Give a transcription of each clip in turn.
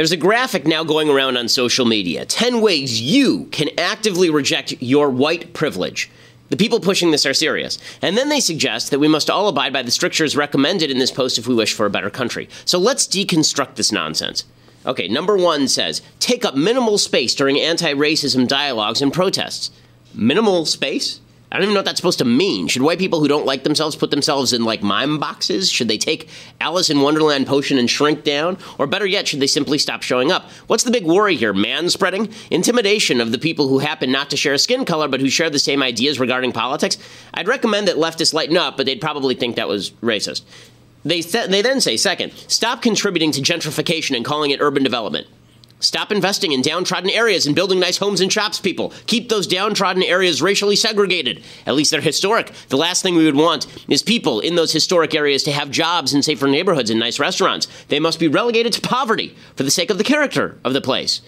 There's a graphic now going around on social media 10 ways you can actively reject your white privilege. The people pushing this are serious. And then they suggest that we must all abide by the strictures recommended in this post if we wish for a better country. So let's deconstruct this nonsense. Okay, number one says take up minimal space during anti racism dialogues and protests. Minimal space? I don't even know what that's supposed to mean. Should white people who don't like themselves put themselves in like mime boxes? Should they take Alice in Wonderland potion and shrink down? Or better yet, should they simply stop showing up? What's the big worry here? Man spreading? Intimidation of the people who happen not to share a skin color but who share the same ideas regarding politics? I'd recommend that leftists lighten up, but they'd probably think that was racist. They, th- they then say, second, stop contributing to gentrification and calling it urban development. Stop investing in downtrodden areas and building nice homes and shops, people. Keep those downtrodden areas racially segregated. At least they're historic. The last thing we would want is people in those historic areas to have jobs in safer neighborhoods and nice restaurants. They must be relegated to poverty for the sake of the character of the place.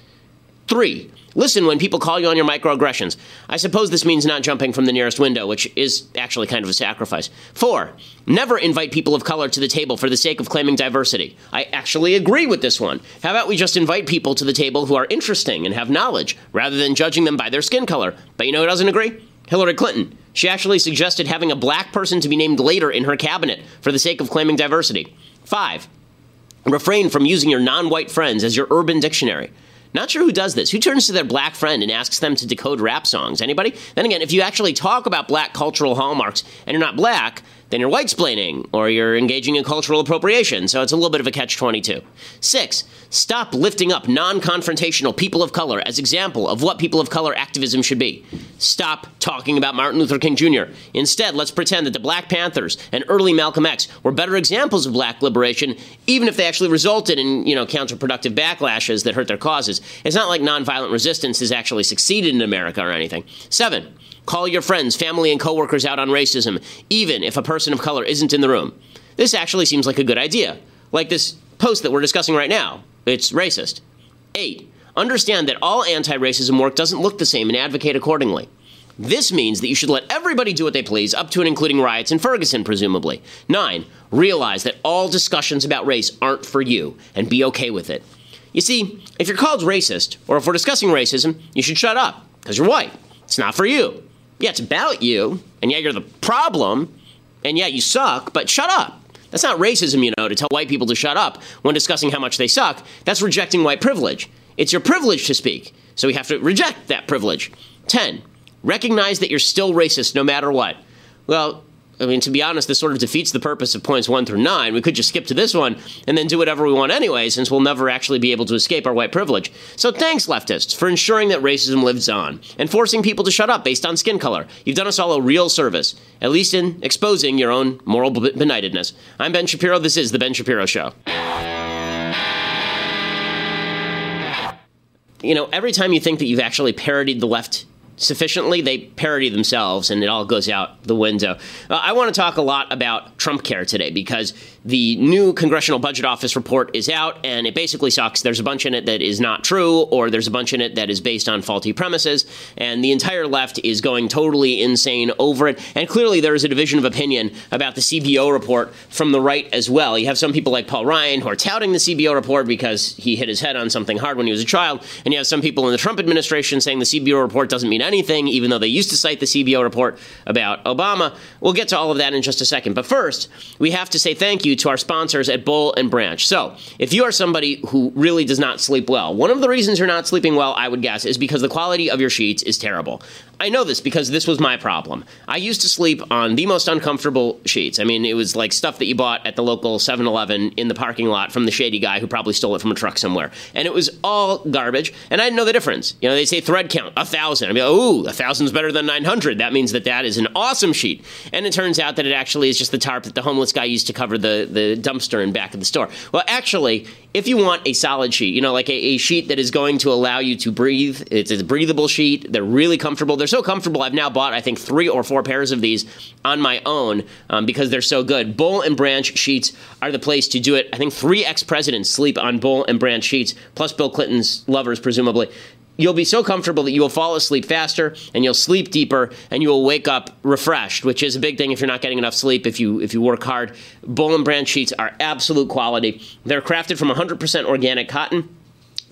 Three, listen when people call you on your microaggressions. I suppose this means not jumping from the nearest window, which is actually kind of a sacrifice. Four, never invite people of color to the table for the sake of claiming diversity. I actually agree with this one. How about we just invite people to the table who are interesting and have knowledge, rather than judging them by their skin color? But you know who doesn't agree? Hillary Clinton. She actually suggested having a black person to be named later in her cabinet for the sake of claiming diversity. Five, refrain from using your non white friends as your urban dictionary. Not sure who does this. Who turns to their black friend and asks them to decode rap songs? Anybody? Then again, if you actually talk about black cultural hallmarks and you're not black, then you're white splaining or you're engaging in cultural appropriation. So it's a little bit of a catch 22. Six, stop lifting up non confrontational people of color as example of what people of color activism should be. Stop talking about Martin Luther King Jr. Instead, let's pretend that the Black Panthers and early Malcolm X were better examples of black liberation, even if they actually resulted in, you know, counterproductive backlashes that hurt their causes. It's not like nonviolent resistance has actually succeeded in America or anything. Seven, Call your friends, family, and coworkers out on racism, even if a person of color isn't in the room. This actually seems like a good idea. Like this post that we're discussing right now. It's racist. 8. Understand that all anti racism work doesn't look the same and advocate accordingly. This means that you should let everybody do what they please, up to and including riots in Ferguson, presumably. 9. Realize that all discussions about race aren't for you, and be okay with it. You see, if you're called racist, or if we're discussing racism, you should shut up, because you're white. It's not for you. Yeah, it's about you, and yeah, you're the problem, and yeah, you suck, but shut up. That's not racism, you know, to tell white people to shut up when discussing how much they suck. That's rejecting white privilege. It's your privilege to speak, so we have to reject that privilege. 10. Recognize that you're still racist no matter what. Well, I mean, to be honest, this sort of defeats the purpose of points one through nine. We could just skip to this one and then do whatever we want anyway, since we'll never actually be able to escape our white privilege. So thanks, leftists, for ensuring that racism lives on and forcing people to shut up based on skin color. You've done us all a real service, at least in exposing your own moral benightedness. I'm Ben Shapiro. This is The Ben Shapiro Show. You know, every time you think that you've actually parodied the left sufficiently, they parody themselves and it all goes out the window. Uh, I want to talk a lot about Trump Care today because the new Congressional Budget Office report is out and it basically sucks. There's a bunch in it that is not true, or there's a bunch in it that is based on faulty premises, and the entire left is going totally insane over it. And clearly, there is a division of opinion about the CBO report from the right as well. You have some people like Paul Ryan who are touting the CBO report because he hit his head on something hard when he was a child, and you have some people in the Trump administration saying the CBO report doesn't mean anything, even though they used to cite the CBO report about Obama. We'll get to all of that in just a second. But first, we have to say thank you you to our sponsors at Boll and Branch. So, if you are somebody who really does not sleep well, one of the reasons you're not sleeping well, I would guess, is because the quality of your sheets is terrible. I know this because this was my problem. I used to sleep on the most uncomfortable sheets. I mean, it was like stuff that you bought at the local 7 Eleven in the parking lot from the shady guy who probably stole it from a truck somewhere. And it was all garbage, and I didn't know the difference. You know, they say thread count, a thousand. I mean, ooh, a thousand's better than 900. That means that that is an awesome sheet. And it turns out that it actually is just the tarp that the homeless guy used to cover the, the dumpster in back of the store. Well, actually, if you want a solid sheet, you know, like a, a sheet that is going to allow you to breathe, it's a breathable sheet. They're really comfortable. They're so comfortable. I've now bought, I think, three or four pairs of these on my own um, because they're so good. Boll and Branch sheets are the place to do it. I think three ex presidents sleep on Boll and Branch sheets, plus Bill Clinton's lovers, presumably you'll be so comfortable that you will fall asleep faster and you'll sleep deeper and you will wake up refreshed which is a big thing if you're not getting enough sleep if you if you work hard. Boll and Branch sheets are absolute quality. They're crafted from 100% organic cotton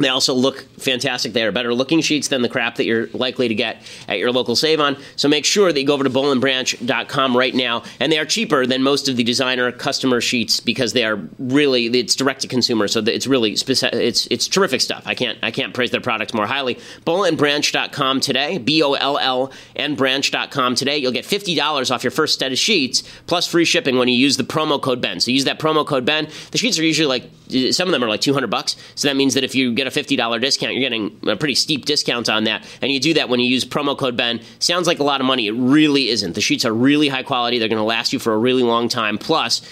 They also look fantastic. They are better looking sheets than the crap that you're likely to get at your local Save On. So make sure that you go over to bollandbranch.com right now. And they are cheaper than most of the designer customer sheets because they are really it's direct to consumer. So it's really it's it's terrific stuff. I can't I can't praise their products more highly. Bollandbranch.com today. B O L L and branch.com today. You'll get fifty dollars off your first set of sheets plus free shipping when you use the promo code Ben. So use that promo code Ben. The sheets are usually like some of them are like two hundred bucks. So that means that if you get a $50 discount, you're getting a pretty steep discount on that. And you do that when you use promo code Ben. Sounds like a lot of money. It really isn't. The sheets are really high quality. They're going to last you for a really long time. Plus,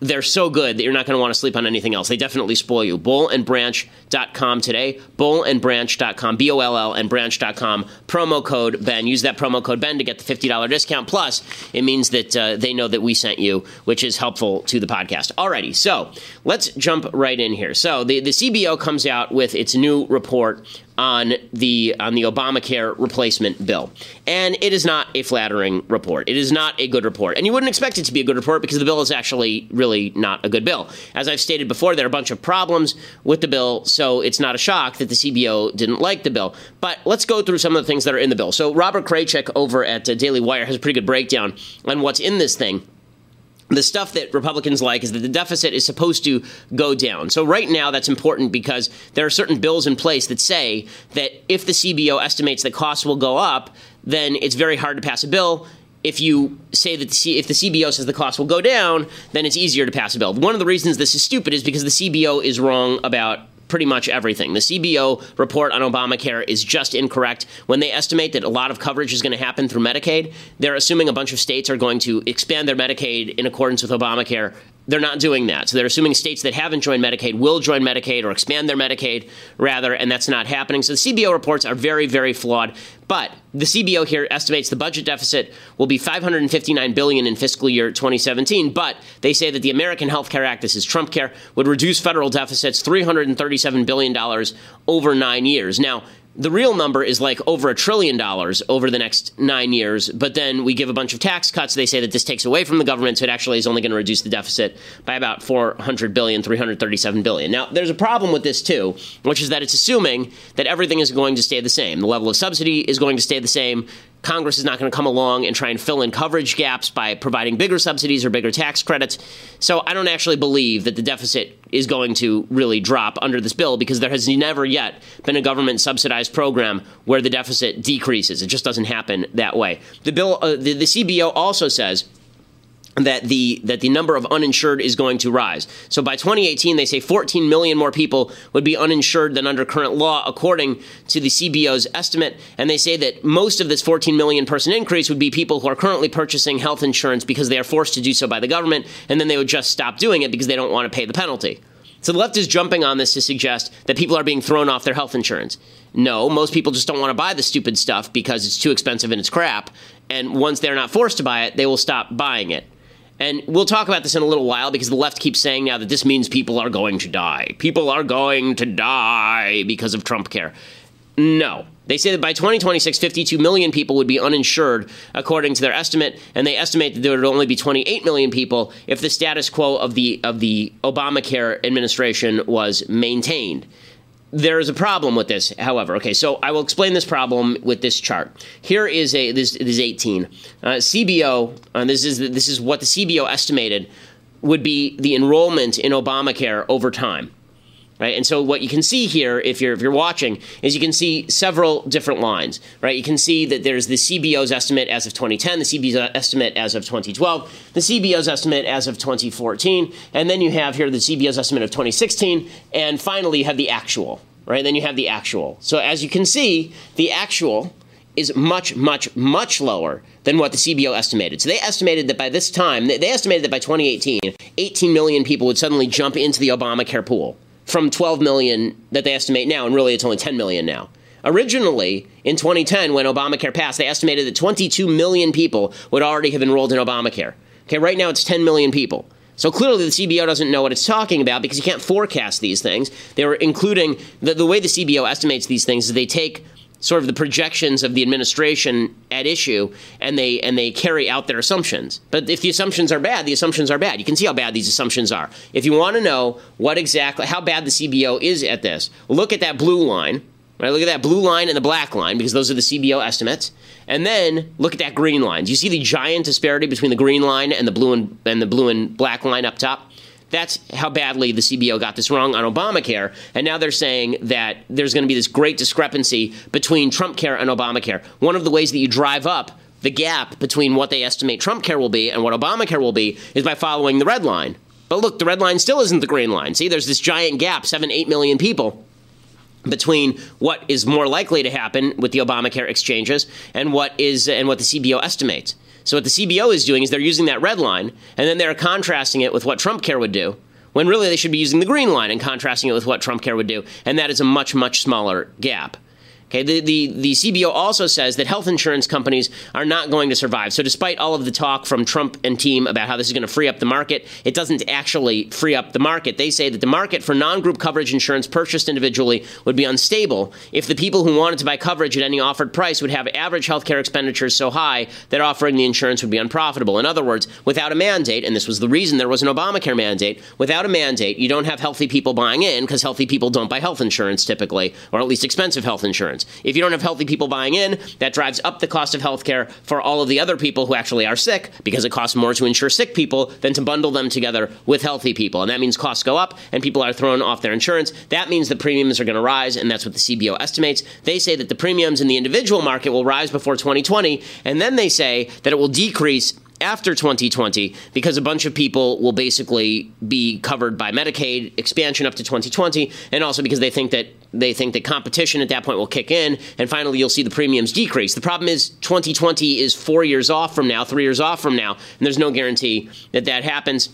they're so good that you're not going to want to sleep on anything else. They definitely spoil you. Bollandbranch.com today. Bollandbranch.com, B O L L, and branch.com. Promo code Ben. Use that promo code Ben to get the $50 discount. Plus, it means that uh, they know that we sent you, which is helpful to the podcast. Alrighty, so let's jump right in here. So the, the CBO comes out with its new report on the on the Obamacare replacement bill. And it is not a flattering report. It is not a good report. And you wouldn't expect it to be a good report because the bill is actually really not a good bill. As I've stated before, there are a bunch of problems with the bill, so it's not a shock that the CBO didn't like the bill. But let's go through some of the things that are in the bill. So Robert Kraychik over at uh, Daily Wire has a pretty good breakdown on what's in this thing the stuff that Republicans like is that the deficit is supposed to go down. So, right now, that's important because there are certain bills in place that say that if the CBO estimates that costs will go up, then it's very hard to pass a bill. If you say that the C- if the CBO says the costs will go down, then it's easier to pass a bill. One of the reasons this is stupid is because the CBO is wrong about pretty much everything. The CBO report on Obamacare is just incorrect. When they estimate that a lot of coverage is going to happen through Medicaid, they're assuming a bunch of states are going to expand their Medicaid in accordance with Obamacare they're not doing that. So they're assuming states that haven't joined Medicaid will join Medicaid or expand their Medicaid rather, and that's not happening. So the CBO reports are very, very flawed. But the CBO here estimates the budget deficit will be 559 billion in fiscal year 2017. But they say that the American Health Care Act, this is Trump Care, would reduce federal deficits 337 billion dollars over nine years. Now the real number is like over a trillion dollars over the next nine years. But then we give a bunch of tax cuts. They say that this takes away from the government, so it actually is only going to reduce the deficit by about 400 billion, 337 billion. Now, there's a problem with this too, which is that it's assuming that everything is going to stay the same. The level of subsidy is going to stay the same. Congress is not going to come along and try and fill in coverage gaps by providing bigger subsidies or bigger tax credits. So I don't actually believe that the deficit is going to really drop under this bill because there has never yet been a government subsidized program where the deficit decreases. It just doesn't happen that way. The bill, uh, the, the CBO also says that the that the number of uninsured is going to rise. So by 2018 they say 14 million more people would be uninsured than under current law according to the CBO's estimate and they say that most of this 14 million person increase would be people who are currently purchasing health insurance because they are forced to do so by the government and then they would just stop doing it because they don't want to pay the penalty. So the left is jumping on this to suggest that people are being thrown off their health insurance. No, most people just don't want to buy the stupid stuff because it's too expensive and it's crap. And once they're not forced to buy it, they will stop buying it. And we'll talk about this in a little while because the left keeps saying now that this means people are going to die. People are going to die because of Trump care. No. They say that by 2026, 52 million people would be uninsured, according to their estimate, and they estimate that there would only be 28 million people if the status quo of the of the Obamacare administration was maintained. There is a problem with this, however. Okay, so I will explain this problem with this chart. Here is a this, this is 18 uh, CBO. Uh, this is this is what the CBO estimated would be the enrollment in Obamacare over time. Right? And so what you can see here, if you're if you're watching, is you can see several different lines. Right? You can see that there's the CBO's estimate as of 2010, the CBO's estimate as of 2012, the CBO's estimate as of 2014, and then you have here the CBO's estimate of 2016, and finally you have the actual. Right? Then you have the actual. So as you can see, the actual is much, much, much lower than what the CBO estimated. So they estimated that by this time, they estimated that by 2018, 18 million people would suddenly jump into the Obamacare pool from 12 million that they estimate now, and really it's only 10 million now. Originally, in 2010, when Obamacare passed, they estimated that 22 million people would already have enrolled in Obamacare. Okay, right now it's 10 million people. So clearly, the CBO doesn't know what it's talking about because you can't forecast these things. They were including the, the way the CBO estimates these things is they take sort of the projections of the administration at issue and they and they carry out their assumptions. But if the assumptions are bad, the assumptions are bad. You can see how bad these assumptions are. If you want to know what exactly how bad the CBO is at this, look at that blue line. Right, look at that blue line and the black line because those are the CBO estimates. And then look at that green line. Do you see the giant disparity between the green line and the blue and, and the blue and black line up top? That's how badly the CBO got this wrong on Obamacare. And now they're saying that there's going to be this great discrepancy between Trump care and Obamacare. One of the ways that you drive up the gap between what they estimate Trump care will be and what Obamacare will be is by following the red line. But look, the red line still isn't the green line. See, there's this giant gap, seven, eight million people between what is more likely to happen with the Obamacare exchanges and what is and what the CBO estimates. So what the CBO is doing is they're using that red line and then they're contrasting it with what Trump care would do. When really they should be using the green line and contrasting it with what Trump care would do, and that is a much much smaller gap. Okay, the, the, the CBO also says that health insurance companies are not going to survive. So, despite all of the talk from Trump and team about how this is going to free up the market, it doesn't actually free up the market. They say that the market for non group coverage insurance purchased individually would be unstable if the people who wanted to buy coverage at any offered price would have average healthcare expenditures so high that offering the insurance would be unprofitable. In other words, without a mandate, and this was the reason there was an Obamacare mandate, without a mandate, you don't have healthy people buying in because healthy people don't buy health insurance typically, or at least expensive health insurance. If you don't have healthy people buying in, that drives up the cost of healthcare for all of the other people who actually are sick because it costs more to insure sick people than to bundle them together with healthy people. And that means costs go up and people are thrown off their insurance. That means the premiums are going to rise, and that's what the CBO estimates. They say that the premiums in the individual market will rise before 2020, and then they say that it will decrease after 2020 because a bunch of people will basically be covered by Medicaid expansion up to 2020 and also because they think that they think that competition at that point will kick in and finally you'll see the premiums decrease. The problem is 2020 is 4 years off from now, 3 years off from now, and there's no guarantee that that happens.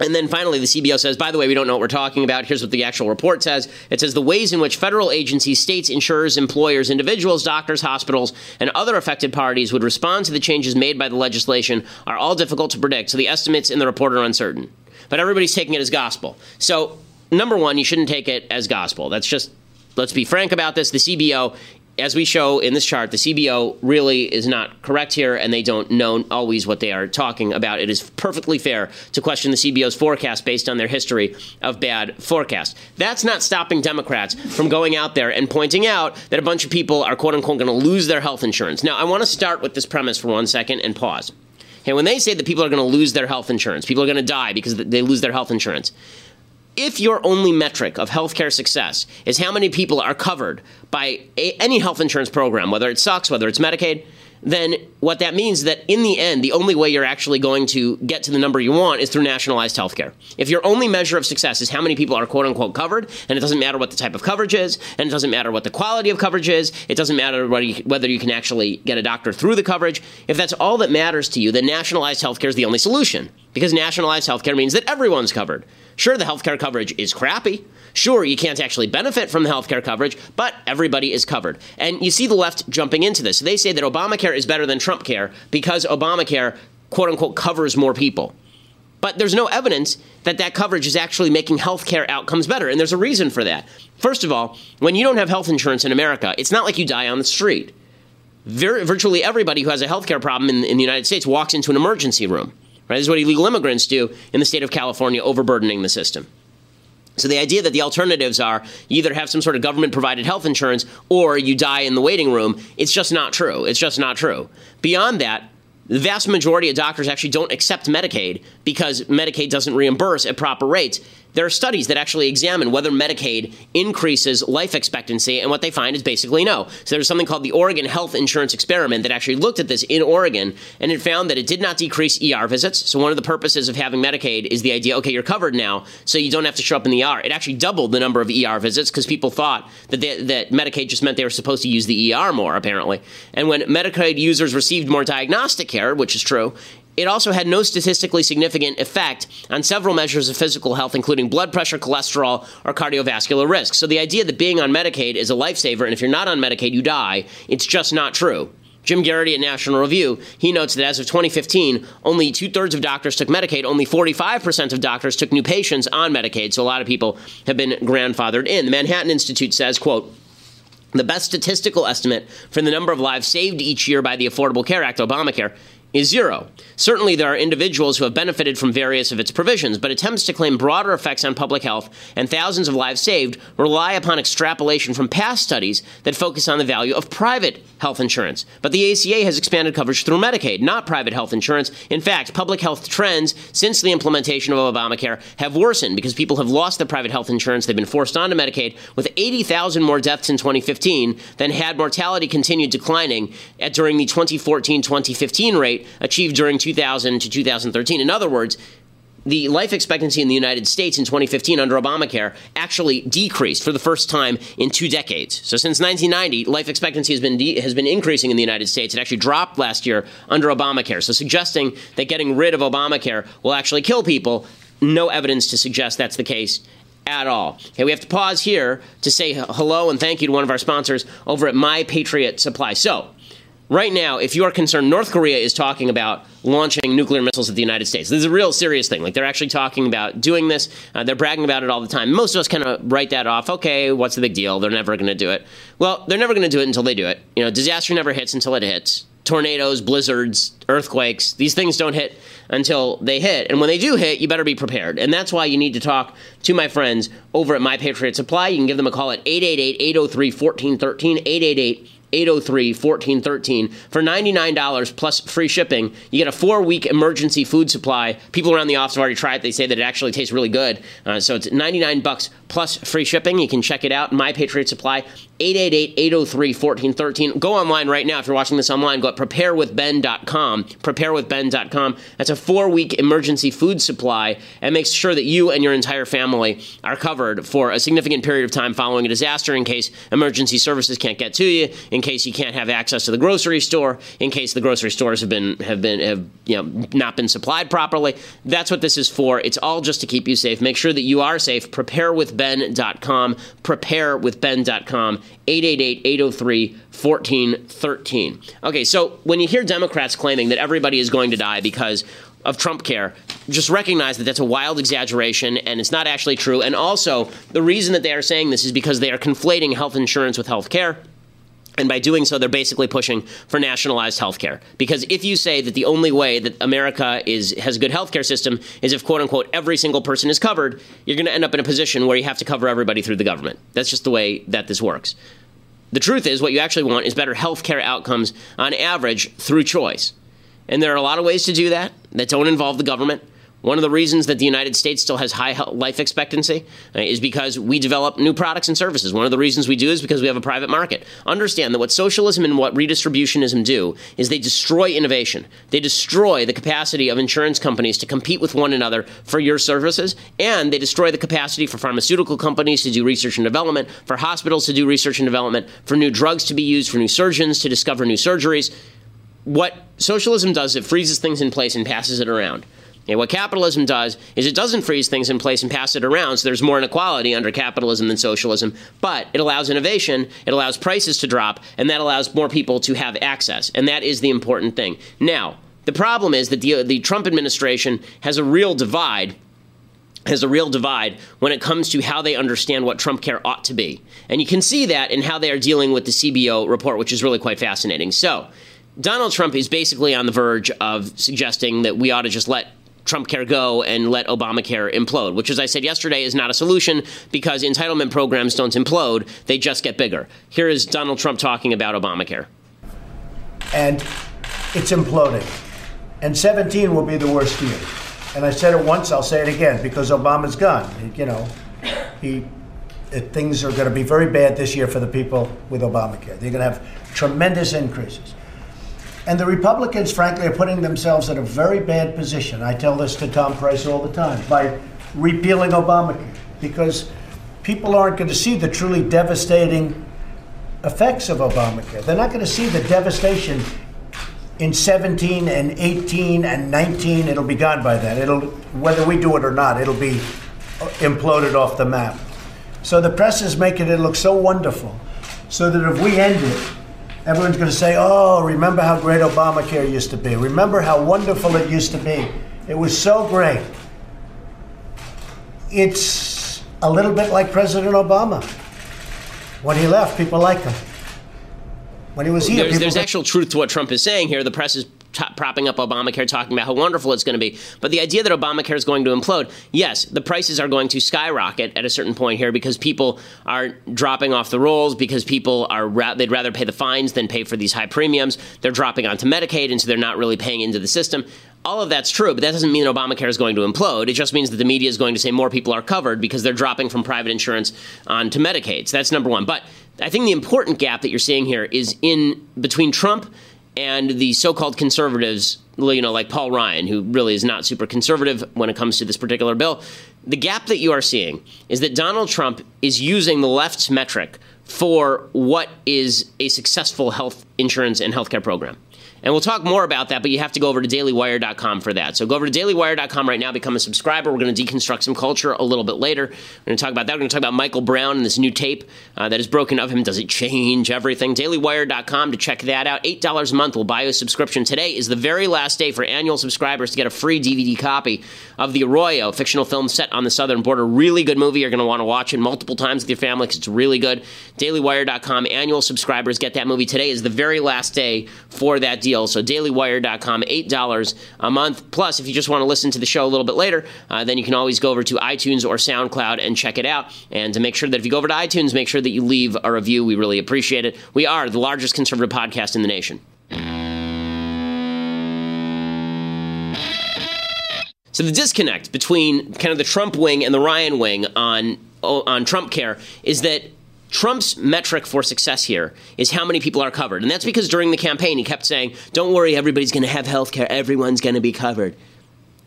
And then finally, the CBO says, by the way, we don't know what we're talking about. Here's what the actual report says it says the ways in which federal agencies, states, insurers, employers, individuals, doctors, hospitals, and other affected parties would respond to the changes made by the legislation are all difficult to predict. So the estimates in the report are uncertain. But everybody's taking it as gospel. So, number one, you shouldn't take it as gospel. That's just let's be frank about this. The CBO as we show in this chart, the CBO really is not correct here, and they don't know always what they are talking about. It is perfectly fair to question the CBO's forecast based on their history of bad forecast. That's not stopping Democrats from going out there and pointing out that a bunch of people are quote unquote going to lose their health insurance. Now, I want to start with this premise for one second and pause. Okay, when they say that people are going to lose their health insurance, people are going to die because they lose their health insurance if your only metric of healthcare success is how many people are covered by a, any health insurance program, whether it sucks, whether it's Medicaid, then what that means is that in the end, the only way you're actually going to get to the number you want is through nationalized healthcare. If your only measure of success is how many people are quote unquote covered, and it doesn't matter what the type of coverage is, and it doesn't matter what the quality of coverage is, it doesn't matter whether you can actually get a doctor through the coverage, if that's all that matters to you, then nationalized healthcare is the only solution. Because nationalized healthcare means that everyone's covered. Sure, the healthcare coverage is crappy. Sure, you can't actually benefit from the healthcare coverage, but everybody is covered. And you see the left jumping into this. They say that Obamacare is better than Trump care because Obamacare, quote unquote, covers more people. But there's no evidence that that coverage is actually making healthcare outcomes better. And there's a reason for that. First of all, when you don't have health insurance in America, it's not like you die on the street. Very, virtually everybody who has a healthcare problem in, in the United States walks into an emergency room. Right? This is what illegal immigrants do in the state of California, overburdening the system. So the idea that the alternatives are you either have some sort of government provided health insurance or you die in the waiting room, it's just not true. It's just not true. Beyond that, the vast majority of doctors actually don't accept Medicaid because Medicaid doesn't reimburse at proper rates. There are studies that actually examine whether Medicaid increases life expectancy, and what they find is basically no. So there's something called the Oregon Health Insurance Experiment that actually looked at this in Oregon, and it found that it did not decrease ER visits. So one of the purposes of having Medicaid is the idea, okay, you're covered now, so you don't have to show up in the ER. It actually doubled the number of ER visits because people thought that they, that Medicaid just meant they were supposed to use the ER more, apparently. And when Medicaid users received more diagnostic care, which is true, it also had no statistically significant effect on several measures of physical health, including blood pressure, cholesterol, or cardiovascular risk. So the idea that being on Medicaid is a lifesaver, and if you're not on Medicaid, you die, it's just not true. Jim Geraghty at National Review, he notes that as of 2015, only two thirds of doctors took Medicaid, only 45% of doctors took new patients on Medicaid. So a lot of people have been grandfathered in. The Manhattan Institute says, quote, The best statistical estimate for the number of lives saved each year by the Affordable Care Act, Obamacare, is zero. Certainly, there are individuals who have benefited from various of its provisions, but attempts to claim broader effects on public health and thousands of lives saved rely upon extrapolation from past studies that focus on the value of private health insurance. But the ACA has expanded coverage through Medicaid, not private health insurance. In fact, public health trends since the implementation of Obamacare have worsened because people have lost their private health insurance. They've been forced onto Medicaid, with 80,000 more deaths in 2015 than had mortality continued declining at during the 2014 2015 rate rate achieved during 2000 to 2013. In other words, the life expectancy in the United States in 2015 under Obamacare actually decreased for the first time in two decades. So since 1990, life expectancy has been de- has been increasing in the United States. It actually dropped last year under Obamacare. So suggesting that getting rid of Obamacare will actually kill people, no evidence to suggest that's the case at all. Okay, we have to pause here to say hello and thank you to one of our sponsors over at My Patriot Supply. So, right now, if you are concerned, North Korea is talking about launching nuclear missiles at the United States. This is a real serious thing. Like they're actually talking about doing this. Uh, they're bragging about it all the time. Most of us kind of write that off. Okay, what's the big deal? They're never going to do it. Well, they're never going to do it until they do it. You know, disaster never hits until it hits. Tornadoes, blizzards, earthquakes, these things don't hit until they hit. And when they do hit, you better be prepared. And that's why you need to talk to my friends over at My Patriot Supply. You can give them a call at 888 803 1413, 888 803 1413 for $99 plus free shipping. You get a four week emergency food supply. People around the office have already tried it. They say that it actually tastes really good. Uh, so it's 99 bucks plus free shipping. You can check it out. My Patriot Supply, 888-803-1413. Go online right now. If you're watching this online, go at preparewithben.com. Preparewithben.com. That's a four-week emergency food supply and makes sure that you and your entire family are covered for a significant period of time following a disaster in case emergency services can't get to you, in case you can't have access to the grocery store, in case the grocery stores have been have been have you know not been supplied properly. That's what this is for. It's all just to keep you safe. Make sure that you are safe. Preparewithben.com. Preparewithben.com. 888 803 1413. Okay, so when you hear Democrats claiming that everybody is going to die because of Trump care, just recognize that that's a wild exaggeration and it's not actually true. And also, the reason that they are saying this is because they are conflating health insurance with health care. And by doing so, they're basically pushing for nationalized health care. Because if you say that the only way that America is has a good health care system is if quote unquote every single person is covered, you're going to end up in a position where you have to cover everybody through the government. That's just the way that this works. The truth is, what you actually want is better health care outcomes on average through choice. And there are a lot of ways to do that that don't involve the government. One of the reasons that the United States still has high life expectancy uh, is because we develop new products and services. One of the reasons we do is because we have a private market. Understand that what socialism and what redistributionism do is they destroy innovation. They destroy the capacity of insurance companies to compete with one another for your services, and they destroy the capacity for pharmaceutical companies to do research and development, for hospitals to do research and development, for new drugs to be used, for new surgeons to discover new surgeries. What socialism does, is it freezes things in place and passes it around. And what capitalism does is it doesn't freeze things in place and pass it around, so there's more inequality under capitalism than socialism, but it allows innovation, it allows prices to drop, and that allows more people to have access. And that is the important thing. Now, the problem is that the, the Trump administration has a real divide has a real divide when it comes to how they understand what Trump care ought to be. And you can see that in how they are dealing with the CBO report, which is really quite fascinating. So, Donald Trump is basically on the verge of suggesting that we ought to just let Trump Care go and let Obamacare implode, which, as I said yesterday, is not a solution because entitlement programs don't implode, they just get bigger. Here is Donald Trump talking about Obamacare. And it's imploding. And 17 will be the worst year. And I said it once, I'll say it again, because Obama's gone. You know, he, things are going to be very bad this year for the people with Obamacare. They're going to have tremendous increases. And the Republicans, frankly, are putting themselves in a very bad position. I tell this to Tom Price all the time by repealing Obamacare because people aren't going to see the truly devastating effects of Obamacare. They're not going to see the devastation in 17 and 18 and 19. It'll be gone by then. It'll whether we do it or not, it'll be uh, imploded off the map. So the press is making it look so wonderful, so that if we end it everyone's going to say, oh, remember how great Obamacare used to be. Remember how wonderful it used to be. It was so great. It's a little bit like President Obama. When he left, people liked him. When he was here, there's, there's actual truth to what Trump is saying here. The press is t- propping up Obamacare, talking about how wonderful it's going to be. But the idea that Obamacare is going to implode, yes, the prices are going to skyrocket at a certain point here because people are dropping off the rolls, because people are ra- they'd rather pay the fines than pay for these high premiums. They're dropping onto Medicaid, and so they're not really paying into the system. All of that's true, but that doesn't mean that Obamacare is going to implode. It just means that the media is going to say more people are covered because they're dropping from private insurance onto Medicaid. So that's number one. But I think the important gap that you're seeing here is in between Trump and the so-called conservatives, you know, like Paul Ryan, who really is not super conservative when it comes to this particular bill. The gap that you are seeing is that Donald Trump is using the left's metric for what is a successful health insurance and healthcare program. And we'll talk more about that, but you have to go over to dailywire.com for that. So go over to dailywire.com right now, become a subscriber. We're going to deconstruct some culture a little bit later. We're going to talk about that. We're going to talk about Michael Brown and this new tape uh, that is broken of him. Does it change everything? Dailywire.com to check that out. $8 a month will buy you a subscription. Today is the very last day for annual subscribers to get a free DVD copy of The Arroyo, fictional film set on the southern border. Really good movie. You're going to want to watch it multiple times with your family because it's really good. Dailywire.com, annual subscribers get that movie. Today is the very last day for that deal. So dailywire.com, $8 a month. Plus, if you just want to listen to the show a little bit later, uh, then you can always go over to iTunes or SoundCloud and check it out. And to make sure that if you go over to iTunes, make sure that you leave a review. We really appreciate it. We are the largest conservative podcast in the nation. So the disconnect between kind of the Trump wing and the Ryan wing on on Trump care is that Trump's metric for success here is how many people are covered. And that's because during the campaign, he kept saying, Don't worry, everybody's going to have health care, everyone's going to be covered.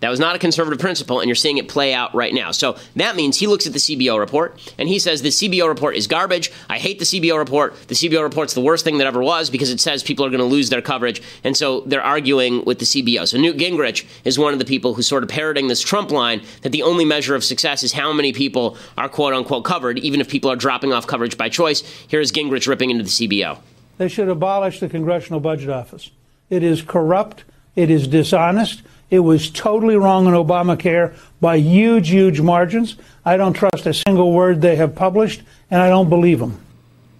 That was not a conservative principle, and you're seeing it play out right now. So that means he looks at the CBO report and he says the CBO report is garbage. I hate the CBO report. The CBO report's the worst thing that ever was because it says people are going to lose their coverage. And so they're arguing with the CBO. So Newt Gingrich is one of the people who's sort of parroting this Trump line that the only measure of success is how many people are quote unquote covered, even if people are dropping off coverage by choice. Here's Gingrich ripping into the CBO. They should abolish the Congressional Budget Office. It is corrupt. It is dishonest. It was totally wrong on Obamacare by huge, huge margins. I don't trust a single word they have published, and I don't believe them.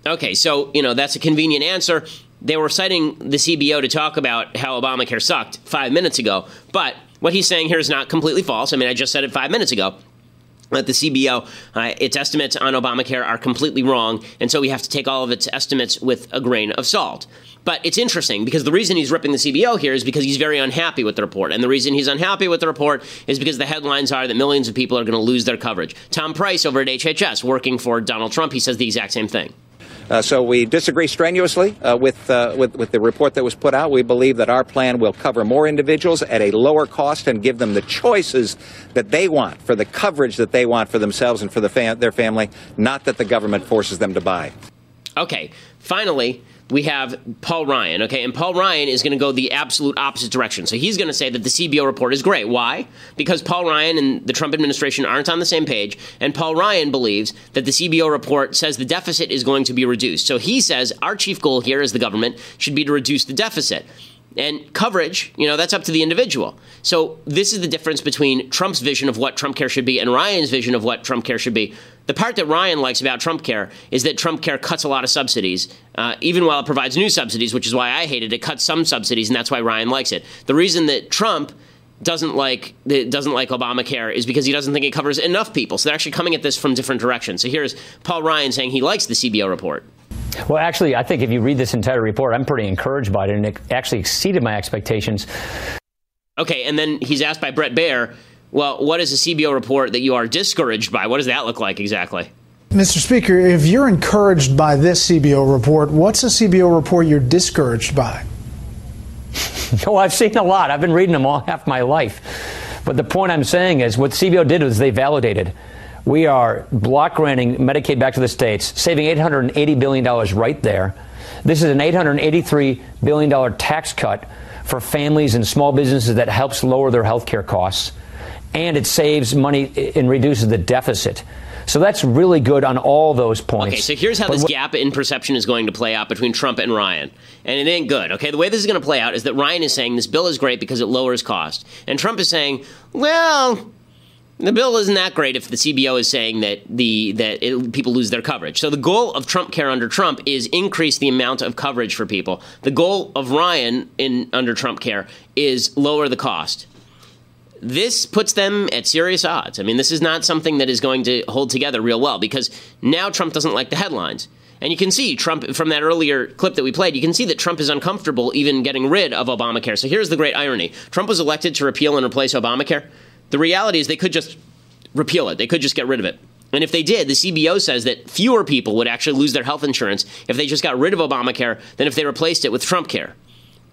Okay, so, you know, that's a convenient answer. They were citing the CBO to talk about how Obamacare sucked five minutes ago, but what he's saying here is not completely false. I mean, I just said it five minutes ago that the CBO, uh, its estimates on Obamacare are completely wrong, and so we have to take all of its estimates with a grain of salt. But it's interesting because the reason he's ripping the CBO here is because he's very unhappy with the report. And the reason he's unhappy with the report is because the headlines are that millions of people are going to lose their coverage. Tom Price over at HHS, working for Donald Trump, he says the exact same thing. Uh, so we disagree strenuously uh, with, uh, with, with the report that was put out. We believe that our plan will cover more individuals at a lower cost and give them the choices that they want for the coverage that they want for themselves and for the fam- their family, not that the government forces them to buy. Okay, finally, we have Paul Ryan, okay? And Paul Ryan is going to go the absolute opposite direction. So he's going to say that the CBO report is great. Why? Because Paul Ryan and the Trump administration aren't on the same page, and Paul Ryan believes that the CBO report says the deficit is going to be reduced. So he says our chief goal here as the government should be to reduce the deficit. And coverage, you know, that's up to the individual. So this is the difference between Trump's vision of what Trump care should be and Ryan's vision of what Trump care should be. The part that Ryan likes about Trump care is that Trump care cuts a lot of subsidies, uh, even while it provides new subsidies, which is why I hate it. It cuts some subsidies, and that's why Ryan likes it. The reason that Trump doesn't like doesn't like Obamacare is because he doesn't think it covers enough people. So they're actually coming at this from different directions. So here's Paul Ryan saying he likes the CBO report. Well, actually, I think if you read this entire report, I'm pretty encouraged by it, and it actually exceeded my expectations. Okay, and then he's asked by Bret Baier, well, what is a CBO report that you are discouraged by? What does that look like exactly? Mr. Speaker, if you're encouraged by this CBO report, what's a CBO report you're discouraged by? well, oh, I've seen a lot. I've been reading them all half my life. But the point I'm saying is what CBO did was they validated. We are block granting Medicaid back to the states, saving $880 billion right there. This is an $883 billion tax cut for families and small businesses that helps lower their health care costs. And it saves money and reduces the deficit. So that's really good on all those points. Okay, so here's how but this gap in perception is going to play out between Trump and Ryan. And it ain't good. Okay, the way this is going to play out is that Ryan is saying this bill is great because it lowers cost. And Trump is saying, well, The bill isn't that great if the CBO is saying that the that it, people lose their coverage. So the goal of Trump Care under Trump is increase the amount of coverage for people. The goal of Ryan in under Trump Care is lower the cost. This puts them at serious odds. I mean, this is not something that is going to hold together real well because now Trump doesn't like the headlines. And you can see Trump from that earlier clip that we played, you can see that Trump is uncomfortable even getting rid of Obamacare. So here's the great irony Trump was elected to repeal and replace Obamacare. The reality is they could just repeal it, they could just get rid of it. And if they did, the CBO says that fewer people would actually lose their health insurance if they just got rid of Obamacare than if they replaced it with Trump Care.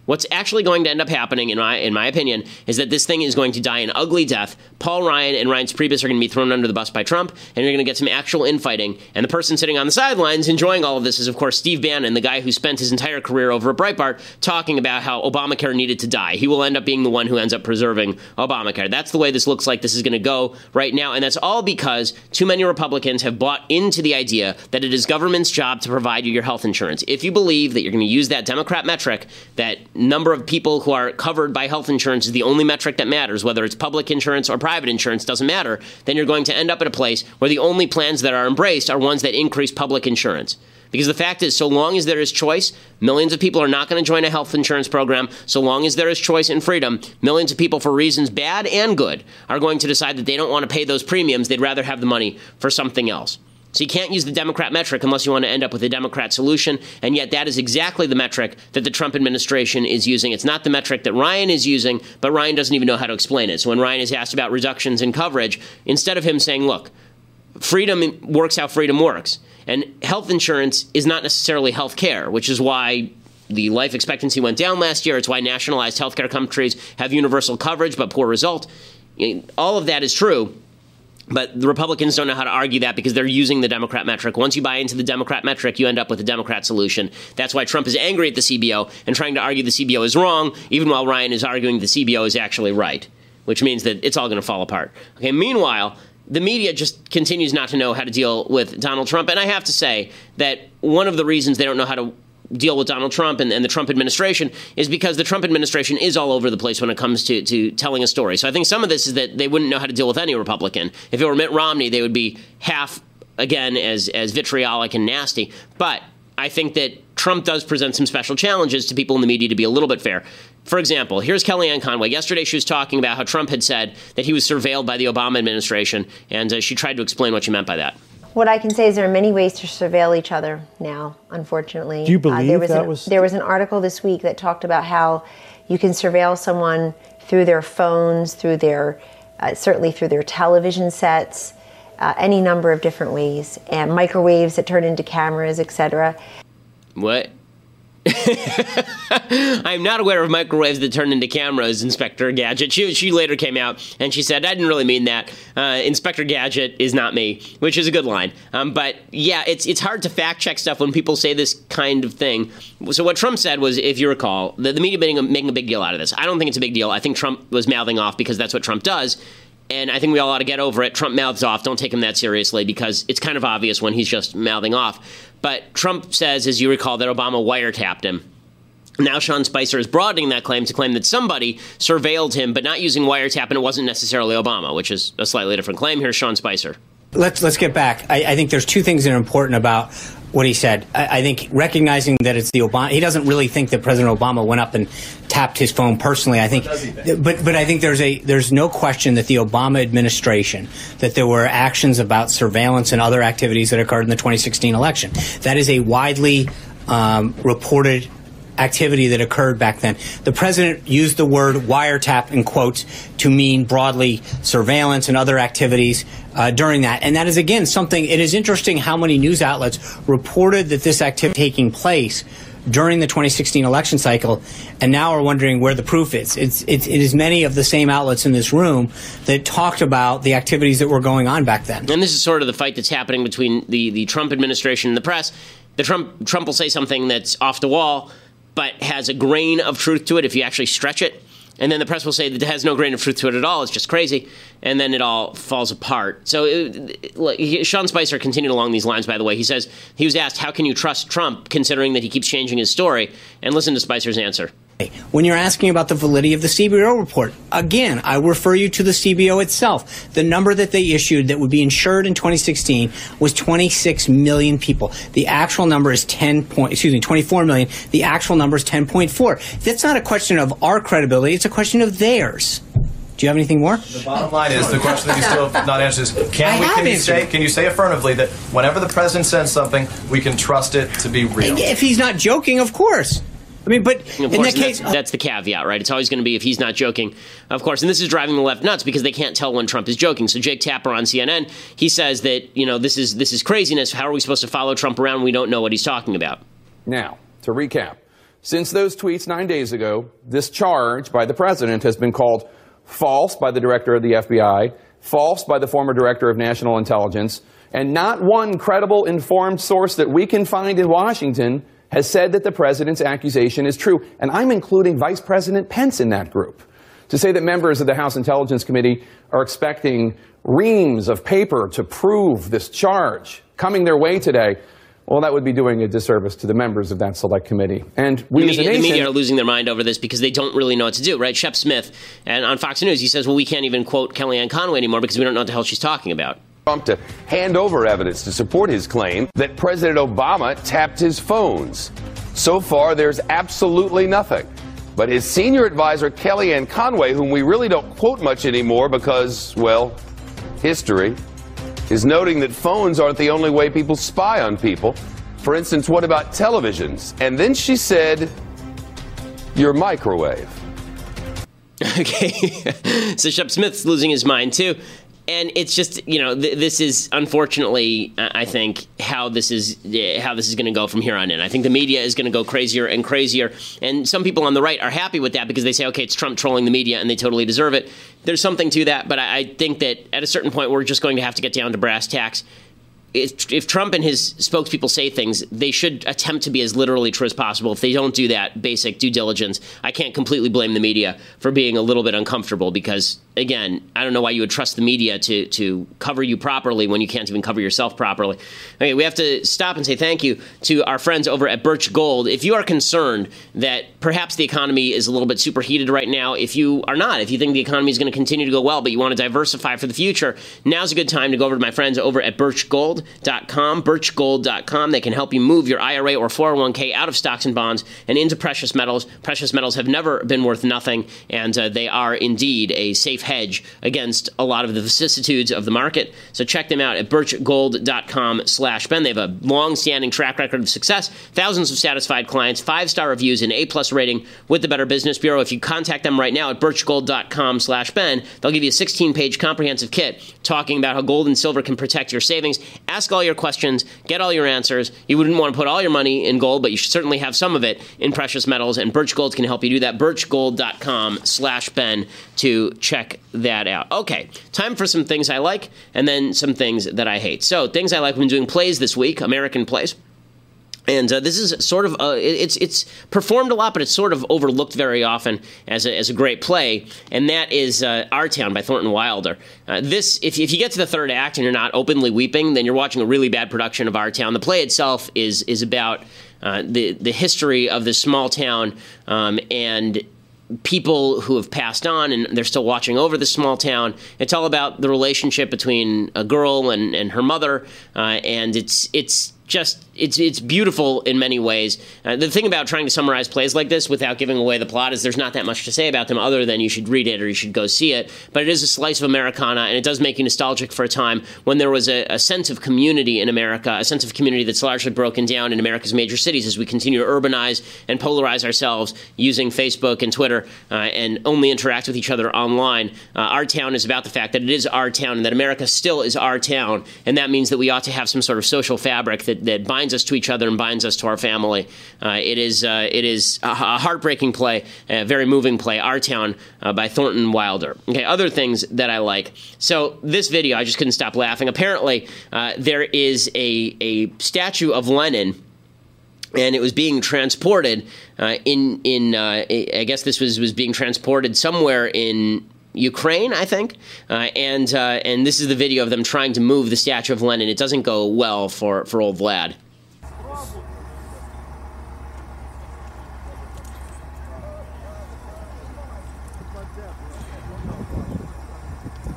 What's actually going to end up happening, in my in my opinion, is that this thing is going to die an ugly death. Paul Ryan and Reince Priebus are going to be thrown under the bus by Trump, and you're going to get some actual infighting. And the person sitting on the sidelines enjoying all of this is, of course, Steve Bannon, the guy who spent his entire career over at Breitbart talking about how Obamacare needed to die. He will end up being the one who ends up preserving Obamacare. That's the way this looks like this is going to go right now, and that's all because too many Republicans have bought into the idea that it is government's job to provide you your health insurance. If you believe that you're going to use that Democrat metric, that number of people who are covered by health insurance is the only metric that matters, whether it's public insurance or private insurance, doesn't matter, then you're going to end up at a place where the only plans that are embraced are ones that increase public insurance. Because the fact is, so long as there is choice, millions of people are not going to join a health insurance program. So long as there is choice and freedom, millions of people, for reasons bad and good, are going to decide that they don't want to pay those premiums. They'd rather have the money for something else. So you can't use the Democrat metric unless you want to end up with a Democrat solution. And yet, that is exactly the metric that the Trump administration is using. It's not the metric that Ryan is using, but Ryan doesn't even know how to explain it. So when Ryan is asked about reductions in coverage, instead of him saying, look, freedom works how freedom works, and health insurance is not necessarily health care, which is why the life expectancy went down last year. It's why nationalized healthcare countries have universal coverage but poor result. All of that is true. But the Republicans don't know how to argue that because they're using the Democrat metric. Once you buy into the Democrat metric, you end up with a Democrat solution. That's why Trump is angry at the CBO and trying to argue the CBO is wrong, even while Ryan is arguing the CBO is actually right, which means that it's all going to fall apart. Okay, meanwhile, the media just continues not to know how to deal with Donald Trump. And I have to say that one of the reasons they don't know how to deal with Donald Trump and, and, the Trump administration is because the Trump administration is all over the place when it comes to, to telling a story. So I think some of this is that they wouldn't know how to deal with any Republican. If it were Mitt Romney, they would be half, again, as, as vitriolic and nasty. But I think that Trump does present some special challenges to people in the media to be a little bit fair. For example, here's Kellyanne Conway. Yesterday, she was talking about how Trump had said that he was surveilled by the Obama administration, and uh, she tried to explain what she meant by that. What I can say is there are many ways to surveil each other now, unfortunately. Do you believe uh, there was that an, was... There was an article this week that talked about how you can surveil someone through their phones, through their, uh, certainly through their television sets, uh, any number of different ways, and microwaves that turn into cameras, etc. What? I'm not aware of microwaves that turn into cameras, Inspector Gadget. She, she later came out and she said, I didn't really mean that. Uh, Inspector Gadget is not me, which is a good line. Um, but yeah, it's, it's hard to fact check stuff when people say this kind of thing. So what Trump said was, if you recall, the, the media making a, making a big deal out of this. I don't think it's a big deal. I think Trump was mouthing off because that's what Trump does. And I think we all ought to get over it. Trump mouths off. Don't take him that seriously because it's kind of obvious when he's just mouthing off. But Trump says, as you recall, that Obama wiretapped him. Now Sean Spicer is broadening that claim to claim that somebody surveilled him, but not using wiretap, and it wasn't necessarily Obama, which is a slightly different claim. Here's Sean Spicer. Let's let's get back. I, I think there's two things that are important about what he said. I, I, think recognizing that it's the Obama, he doesn't really think that President Obama went up and tapped his phone personally. I think, but but I think there's a there's no question that the Obama administration that there were actions about surveillance and other activities that occurred in the 2016 election. That is a widely um, reported activity that occurred back then. The president used the word wiretap in quotes to mean broadly surveillance and other activities uh, during that. And that is, again, something, it is interesting how many news outlets reported that this activity taking place during the 2016 election cycle, and now are wondering where the proof is. It's, it's, it is many of the same outlets in this room that talked about the activities that were going on back then. And this is sort of the fight that's happening between the, the Trump administration and the press. The Trump Trump will say something that's off the wall but has a grain of truth to it if you actually stretch it. And then the press will say that it has no grain of truth to it at all. It's just crazy. And then it all falls apart. So it, Sean Spicer continued along these lines, by the way. He says he was asked, How can you trust Trump considering that he keeps changing his story? And listen to Spicer's answer. When you're asking about the validity of the CBO report, again, I refer you to the CBO itself. The number that they issued that would be insured in 2016 was 26 million people. The actual number is 10 point, excuse me, 24 million. The actual number is 10.4. That's not a question of our credibility. It's a question of theirs. Do you have anything more? The bottom line is the question that you still have not answered is can I we can you answered say can you say affirmatively that whenever the president says something, we can trust it to be real? If he's not joking, of course. I mean, but Of in that case, that's, that's the caveat, right? It's always going to be if he's not joking, of course. And this is driving the left nuts because they can't tell when Trump is joking. So Jake Tapper on CNN, he says that you know this is this is craziness. How are we supposed to follow Trump around? We don't know what he's talking about. Now, to recap, since those tweets nine days ago, this charge by the president has been called false by the director of the FBI, false by the former director of national intelligence, and not one credible, informed source that we can find in Washington has said that the president's accusation is true. And I'm including Vice President Pence in that group. To say that members of the House Intelligence Committee are expecting reams of paper to prove this charge coming their way today, well, that would be doing a disservice to the members of that select committee. And we the media, the media are losing their mind over this because they don't really know what to do, right? Shep Smith and on Fox News, he says, "Well, we can't even quote Kellyanne Conway anymore because we don't know what the hell she's talking about." Trump to hand over evidence to support his claim that President Obama tapped his phones. So far, there's absolutely nothing. But his senior advisor, Kellyanne Conway, whom we really don't quote much anymore because, well, history, is noting that phones aren't the only way people spy on people. For instance, what about televisions? And then she said, your microwave. Okay. so Shep Smith's losing his mind too. And it's just, you know, th- this is unfortunately, I think, how this is uh, how this is going to go from here on in. I think the media is going to go crazier and crazier, and some people on the right are happy with that because they say, okay, it's Trump trolling the media, and they totally deserve it. There's something to that, but I, I think that at a certain point, we're just going to have to get down to brass tacks if, Trump and his spokespeople say things, they should attempt to be as literally true as possible. If they don't do that basic due diligence, I can't completely blame the media for being a little bit uncomfortable because, again, I don't know why you would trust the media to, to cover you properly when you can't even cover yourself properly. Okay, we have to stop and say thank you to our friends over at Birch Gold. If you are concerned that perhaps the economy is a little bit superheated right now, if you are not, if you think the economy is going to continue to go well, but you want to diversify for the future, now's a good time to go over to my friends over at birchgold.com, birchgold.com. They can help you move your IRA or 401k out of stocks and bonds and into precious metals. Precious metals have never been worth nothing, and uh, they are indeed a safe hedge against a lot of the vicissitudes of the market. So check them out at birchgold.com slash Ben. They have a long-standing track record of success, thousands of satisfied clients, five-star reviews, and A-plus rating with the Better Business Bureau. If you contact them right now at birchgold.com slash Ben, they'll give you a 16-page comprehensive kit talking about how gold and silver can protect your savings. Ask all your questions, get all your answers. You wouldn't want to put all your money in gold, but you should certainly have some of it in precious metals, and Birch Gold can help you do that. Birchgold.com slash Ben to check that out. Okay, time for some things I like and then some things that I hate. So, things I like, we've been doing plays this week, American plays. And uh, this is sort of uh, it's it's performed a lot, but it's sort of overlooked very often as a, as a great play. And that is uh, Our Town by Thornton Wilder. Uh, this, if, if you get to the third act and you're not openly weeping, then you're watching a really bad production of Our Town. The play itself is is about uh, the the history of this small town um, and people who have passed on and they're still watching over this small town. It's all about the relationship between a girl and, and her mother, uh, and it's it's just it's it's beautiful in many ways. Uh, the thing about trying to summarize plays like this without giving away the plot is there's not that much to say about them other than you should read it or you should go see it. But it is a slice of Americana, and it does make you nostalgic for a time when there was a, a sense of community in America, a sense of community that's largely broken down in America's major cities as we continue to urbanize and polarize ourselves using Facebook and Twitter uh, and only interact with each other online. Uh, our town is about the fact that it is our town and that America still is our town, and that means that we ought to have some sort of social fabric that, that binds us to each other and binds us to our family. Uh, it is uh, it is a, a heartbreaking play, a very moving play. Our Town uh, by Thornton Wilder. Okay, other things that I like. So this video, I just couldn't stop laughing. Apparently, uh, there is a a statue of Lenin and it was being transported uh, in in uh, I guess this was was being transported somewhere in Ukraine, I think, uh, and uh, and this is the video of them trying to move the statue of Lenin. It doesn't go well for for old Vlad.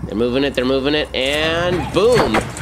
They're moving it. They're moving it, and boom.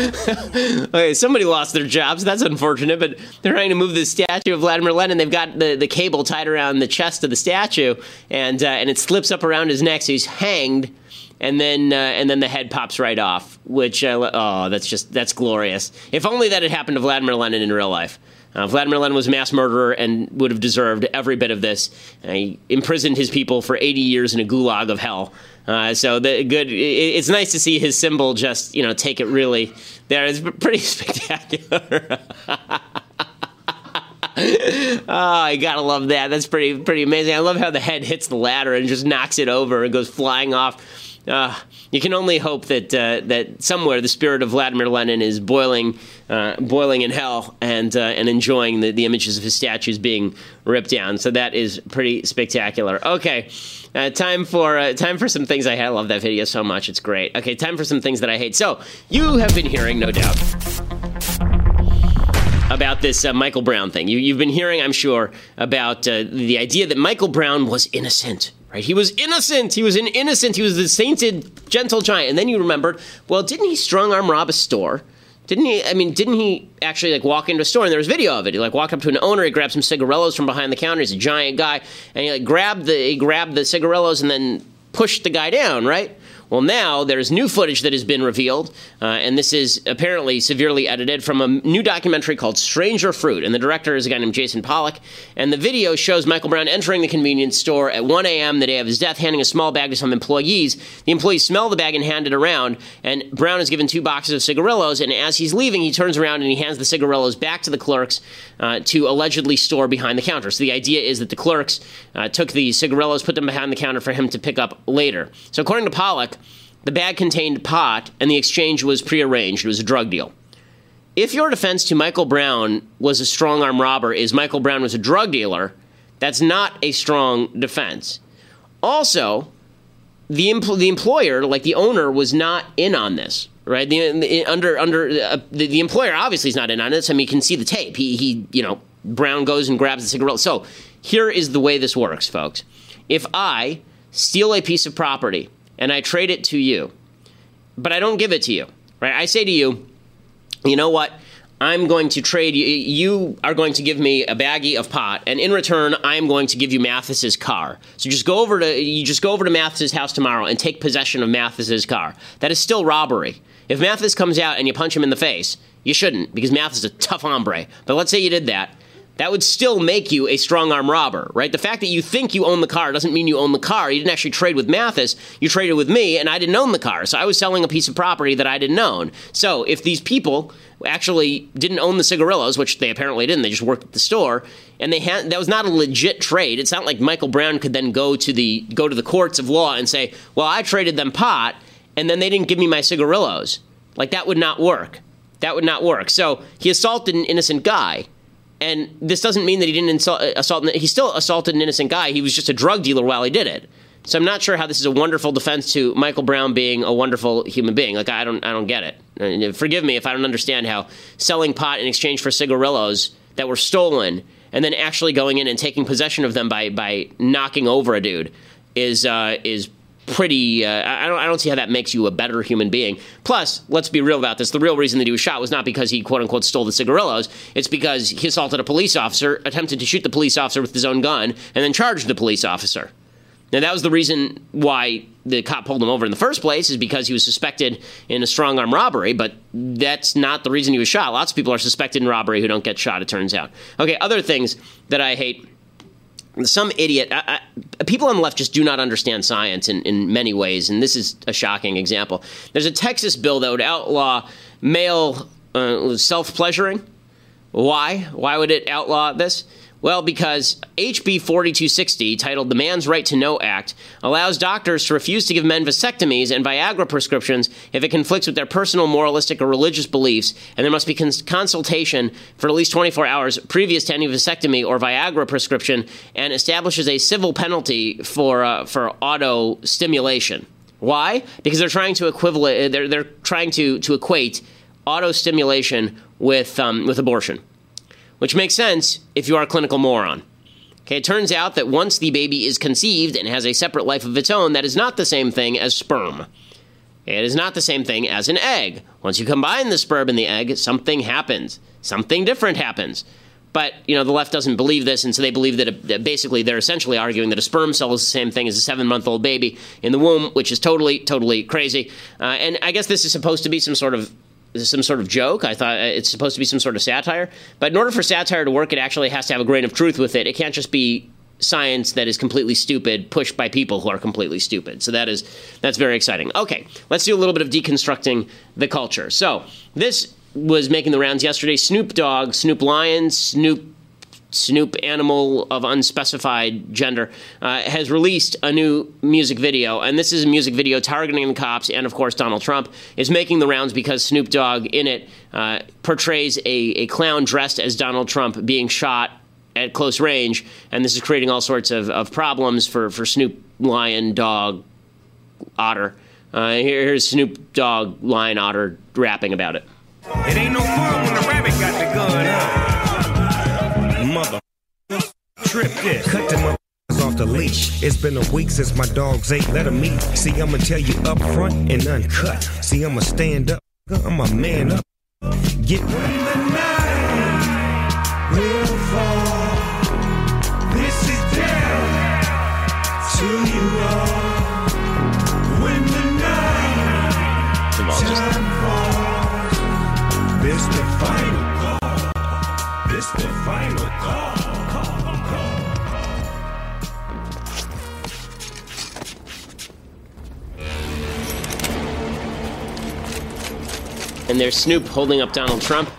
okay, somebody lost their jobs. That's unfortunate, but they're trying to move the statue of Vladimir Lenin. They've got the, the cable tied around the chest of the statue, and uh, and it slips up around his neck, so he's hanged. And then uh, and then the head pops right off, which uh, oh, that's just that's glorious. If only that had happened to Vladimir Lenin in real life. Uh, Vladimir Lenin was a mass murderer and would have deserved every bit of this. Uh, he imprisoned his people for 80 years in a gulag of hell. Uh, so the good. It, it's nice to see his symbol just you know take it really there. It's pretty spectacular. oh, I gotta love that. That's pretty pretty amazing. I love how the head hits the ladder and just knocks it over and goes flying off. Uh, you can only hope that uh, that somewhere the spirit of Vladimir Lenin is boiling, uh, boiling in hell, and uh, and enjoying the, the images of his statues being ripped down. So that is pretty spectacular. Okay, uh, time for uh, time for some things I hate. I love that video so much; it's great. Okay, time for some things that I hate. So you have been hearing, no doubt about this uh, Michael Brown thing. You, have been hearing, I'm sure, about uh, the idea that Michael Brown was innocent. Right? He was innocent. He was an innocent. He was the sainted, gentle giant. And then you remembered, well, didn't he strong arm rob a store? Didn't he? I mean, didn't he actually like walk into a store and there was video of it? He like walked up to an owner, he grabbed some cigarillos from behind the counter. He's a giant guy, and he like grabbed the he grabbed the cigarillos and then pushed the guy down. Right? Well, now there's new footage that has been revealed, uh, and this is apparently severely edited from a new documentary called Stranger Fruit. And the director is a guy named Jason Pollock. And the video shows Michael Brown entering the convenience store at 1 a.m. the day of his death, handing a small bag to some employees. The employees smell the bag and hand it around, and Brown is given two boxes of cigarillos. And as he's leaving, he turns around and he hands the cigarillos back to the clerks uh, to allegedly store behind the counter. So the idea is that the clerks uh, took the cigarillos, put them behind the counter for him to pick up later. So according to Pollock, the bag contained pot, and the exchange was prearranged. It was a drug deal. If your defense to Michael Brown was a strong arm robber is Michael Brown was a drug dealer, that's not a strong defense. Also, the, empl- the employer, like the owner, was not in on this, right? The, the under under uh, the, the, employer obviously is not in on this. I mean, you can see the tape. He he, you know, Brown goes and grabs the cigarette. So here is the way this works, folks. If I steal a piece of property and I trade it to you, but I don't give it to you, right? I say to you, you know what? I'm going to trade you. You are going to give me a baggie of pot, and in return, I'm going to give you Mathis's car. So just go over to you just go over to Mathis's house tomorrow and take possession of Mathis's car. That is still robbery. If Mathis comes out and you punch him in the face, you shouldn't because Mathis is a tough hombre. But let's say you did that that would still make you a strong arm robber, right? The fact that you think you own the car doesn't mean you own the car. You didn't actually trade with Mathis. You traded with me, and I didn't own the car. So I was selling a piece of property that I didn't own. So if these people actually didn't own the cigarillos, which they apparently didn't, they just worked at the store, and they had that was not a legit trade. It's not like Michael Brown could then go to the go to the courts of law and say, "Well, I traded them pot, and then they didn't give me my cigarillos." Like that would not work. That would not work. So he assaulted an innocent guy and this doesn't mean that he didn't insult, uh, assault. He still assaulted an innocent guy. He was just a drug dealer while he did it. So I'm not sure how this is a wonderful defense to Michael Brown being a wonderful human being. Like I don't, I don't get it. And forgive me if I don't understand how selling pot in exchange for cigarillos that were stolen and then actually going in and taking possession of them by by knocking over a dude is uh, is pretty. Uh, I don't. I don't see how that makes you a better human being. Plus, let's be real about this. The real reason that he was shot was not because he quote unquote stole the cigarillos. It's because he assaulted a police officer, attempted to shoot the police officer with his own gun, and then charged the police officer. Now, that was the reason why the cop pulled him over in the first place, is because he was suspected in a strong arm robbery, but that's not the reason he was shot. Lots of people are suspected in robbery who don't get shot, it turns out. Okay, other things that I hate some idiot. I, I, people on the left just do not understand science in, in many ways, and this is a shocking example. There's a Texas bill that would outlaw male uh, self pleasuring. Why? Why would it outlaw this? Well, because HB 4260, titled the Man's Right to Know Act, allows doctors to refuse to give men vasectomies and Viagra prescriptions if it conflicts with their personal, moralistic, or religious beliefs, and there must be cons- consultation for at least 24 hours previous to any vasectomy or Viagra prescription, and establishes a civil penalty for, uh, for auto stimulation. Why? Because they're trying to equivalent, they're, they're trying to, to equate auto stimulation with, um, with abortion which makes sense if you are a clinical moron. Okay, it turns out that once the baby is conceived and has a separate life of its own, that is not the same thing as sperm. It is not the same thing as an egg. Once you combine the sperm and the egg, something happens. Something different happens. But you know the left doesn't believe this, and so they believe that, a, that basically they're essentially arguing that a sperm cell is the same thing as a seven-month-old baby in the womb, which is totally, totally crazy. Uh, and I guess this is supposed to be some sort of some sort of joke. I thought uh, it's supposed to be some sort of satire. But in order for satire to work, it actually has to have a grain of truth with it. It can't just be science that is completely stupid pushed by people who are completely stupid. So that is that's very exciting. Okay, let's do a little bit of deconstructing the culture. So this was making the rounds yesterday. Snoop Dogg, Snoop Lion, Snoop Snoop animal of unspecified gender uh, has released a new music video, and this is a music video targeting the cops and, of course, Donald Trump is making the rounds because Snoop Dogg in it uh, portrays a, a clown dressed as Donald Trump being shot at close range, and this is creating all sorts of, of problems for, for Snoop Lion Dog Otter. Uh, here, here's Snoop Dogg Lion Otter rapping about it. It ain't no fun when the rabbit got the gun, trip this. Cut them off the leash. It's been a week since my dogs ate. Let them eat. See, I'ma tell you up front and uncut. See, I'ma stand up. I'm a man up. Get ready. Will fall. This is down to you all. When the night time falls, this the final and there's Snoop holding up Donald Trump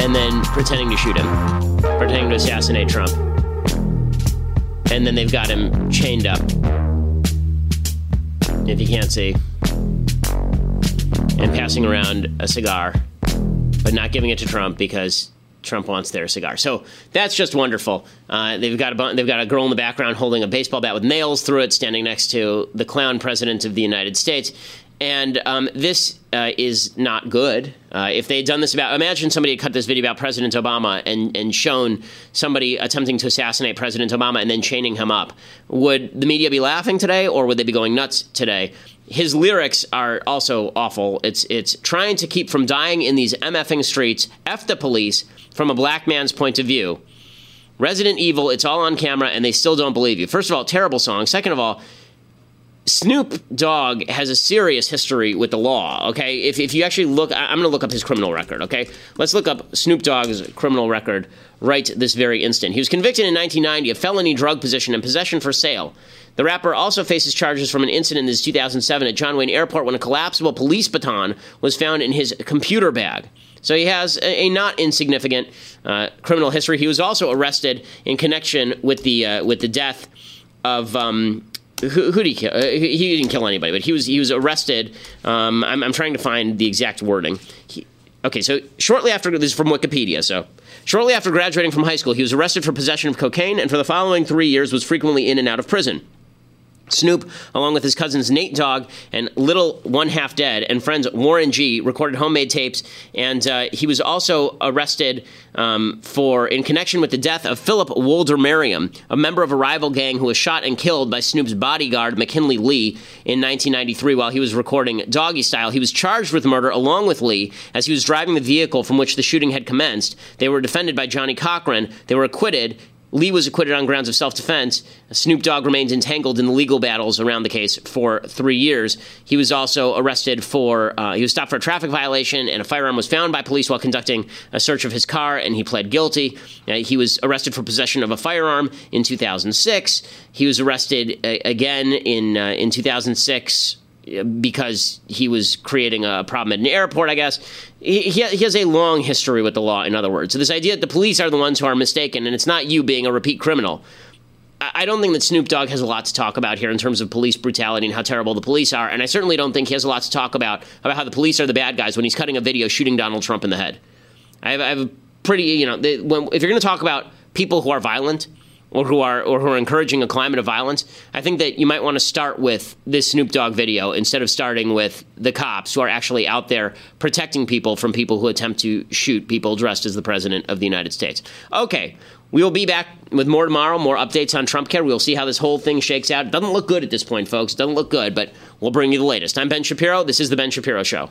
and then pretending to shoot him, pretending to assassinate Trump. And then they've got him chained up. If you can't see. And passing around a cigar, but not giving it to Trump because Trump wants their cigar. So that's just wonderful. Uh, they've got a bu- they've got a girl in the background holding a baseball bat with nails through it, standing next to the clown president of the United States. And um, this uh, is not good. Uh, if they had done this about, imagine somebody had cut this video about President Obama and, and shown somebody attempting to assassinate President Obama and then chaining him up. Would the media be laughing today or would they be going nuts today? His lyrics are also awful. It's it's trying to keep from dying in these MFing streets, F the police, from a black man's point of view. Resident Evil, it's all on camera and they still don't believe you. First of all, terrible song. Second of all, Snoop Dogg has a serious history with the law. Okay, if, if you actually look, I'm going to look up his criminal record. Okay, let's look up Snoop Dogg's criminal record right this very instant. He was convicted in 1990 of felony drug possession and possession for sale. The rapper also faces charges from an incident in 2007 at John Wayne Airport when a collapsible police baton was found in his computer bag. So he has a, a not insignificant uh, criminal history. He was also arrested in connection with the uh, with the death of. Um, who, who did he kill? Uh, he didn't kill anybody, but he was he was arrested. Um, I'm, I'm trying to find the exact wording. He, okay, so shortly after this is from Wikipedia. So shortly after graduating from high school, he was arrested for possession of cocaine, and for the following three years was frequently in and out of prison. Snoop, along with his cousins Nate Dogg and Little One Half Dead and friends Warren G, recorded homemade tapes, and uh, he was also arrested um, for in connection with the death of Philip Woldemariam, a member of a rival gang who was shot and killed by Snoop's bodyguard McKinley Lee in 1993 while he was recording Doggy Style. He was charged with murder along with Lee as he was driving the vehicle from which the shooting had commenced. They were defended by Johnnie Cochran. They were acquitted. Lee was acquitted on grounds of self defense. Snoop Dogg remained entangled in the legal battles around the case for three years. He was also arrested for, uh, he was stopped for a traffic violation, and a firearm was found by police while conducting a search of his car, and he pled guilty. Uh, he was arrested for possession of a firearm in 2006. He was arrested uh, again in, uh, in 2006 because he was creating a problem at an airport, I guess. He, he has a long history with the law, in other words. So, this idea that the police are the ones who are mistaken and it's not you being a repeat criminal. I don't think that Snoop Dogg has a lot to talk about here in terms of police brutality and how terrible the police are. And I certainly don't think he has a lot to talk about about how the police are the bad guys when he's cutting a video shooting Donald Trump in the head. I have, I have a pretty, you know, the, when, if you're going to talk about people who are violent, or who are or who are encouraging a climate of violence, I think that you might want to start with this Snoop Dogg video instead of starting with the cops who are actually out there protecting people from people who attempt to shoot people dressed as the president of the United States. Okay, we will be back with more tomorrow, more updates on Trump Care. We'll see how this whole thing shakes out. It doesn't look good at this point, folks. It doesn't look good, but we'll bring you the latest. I'm Ben Shapiro. This is the Ben Shapiro Show.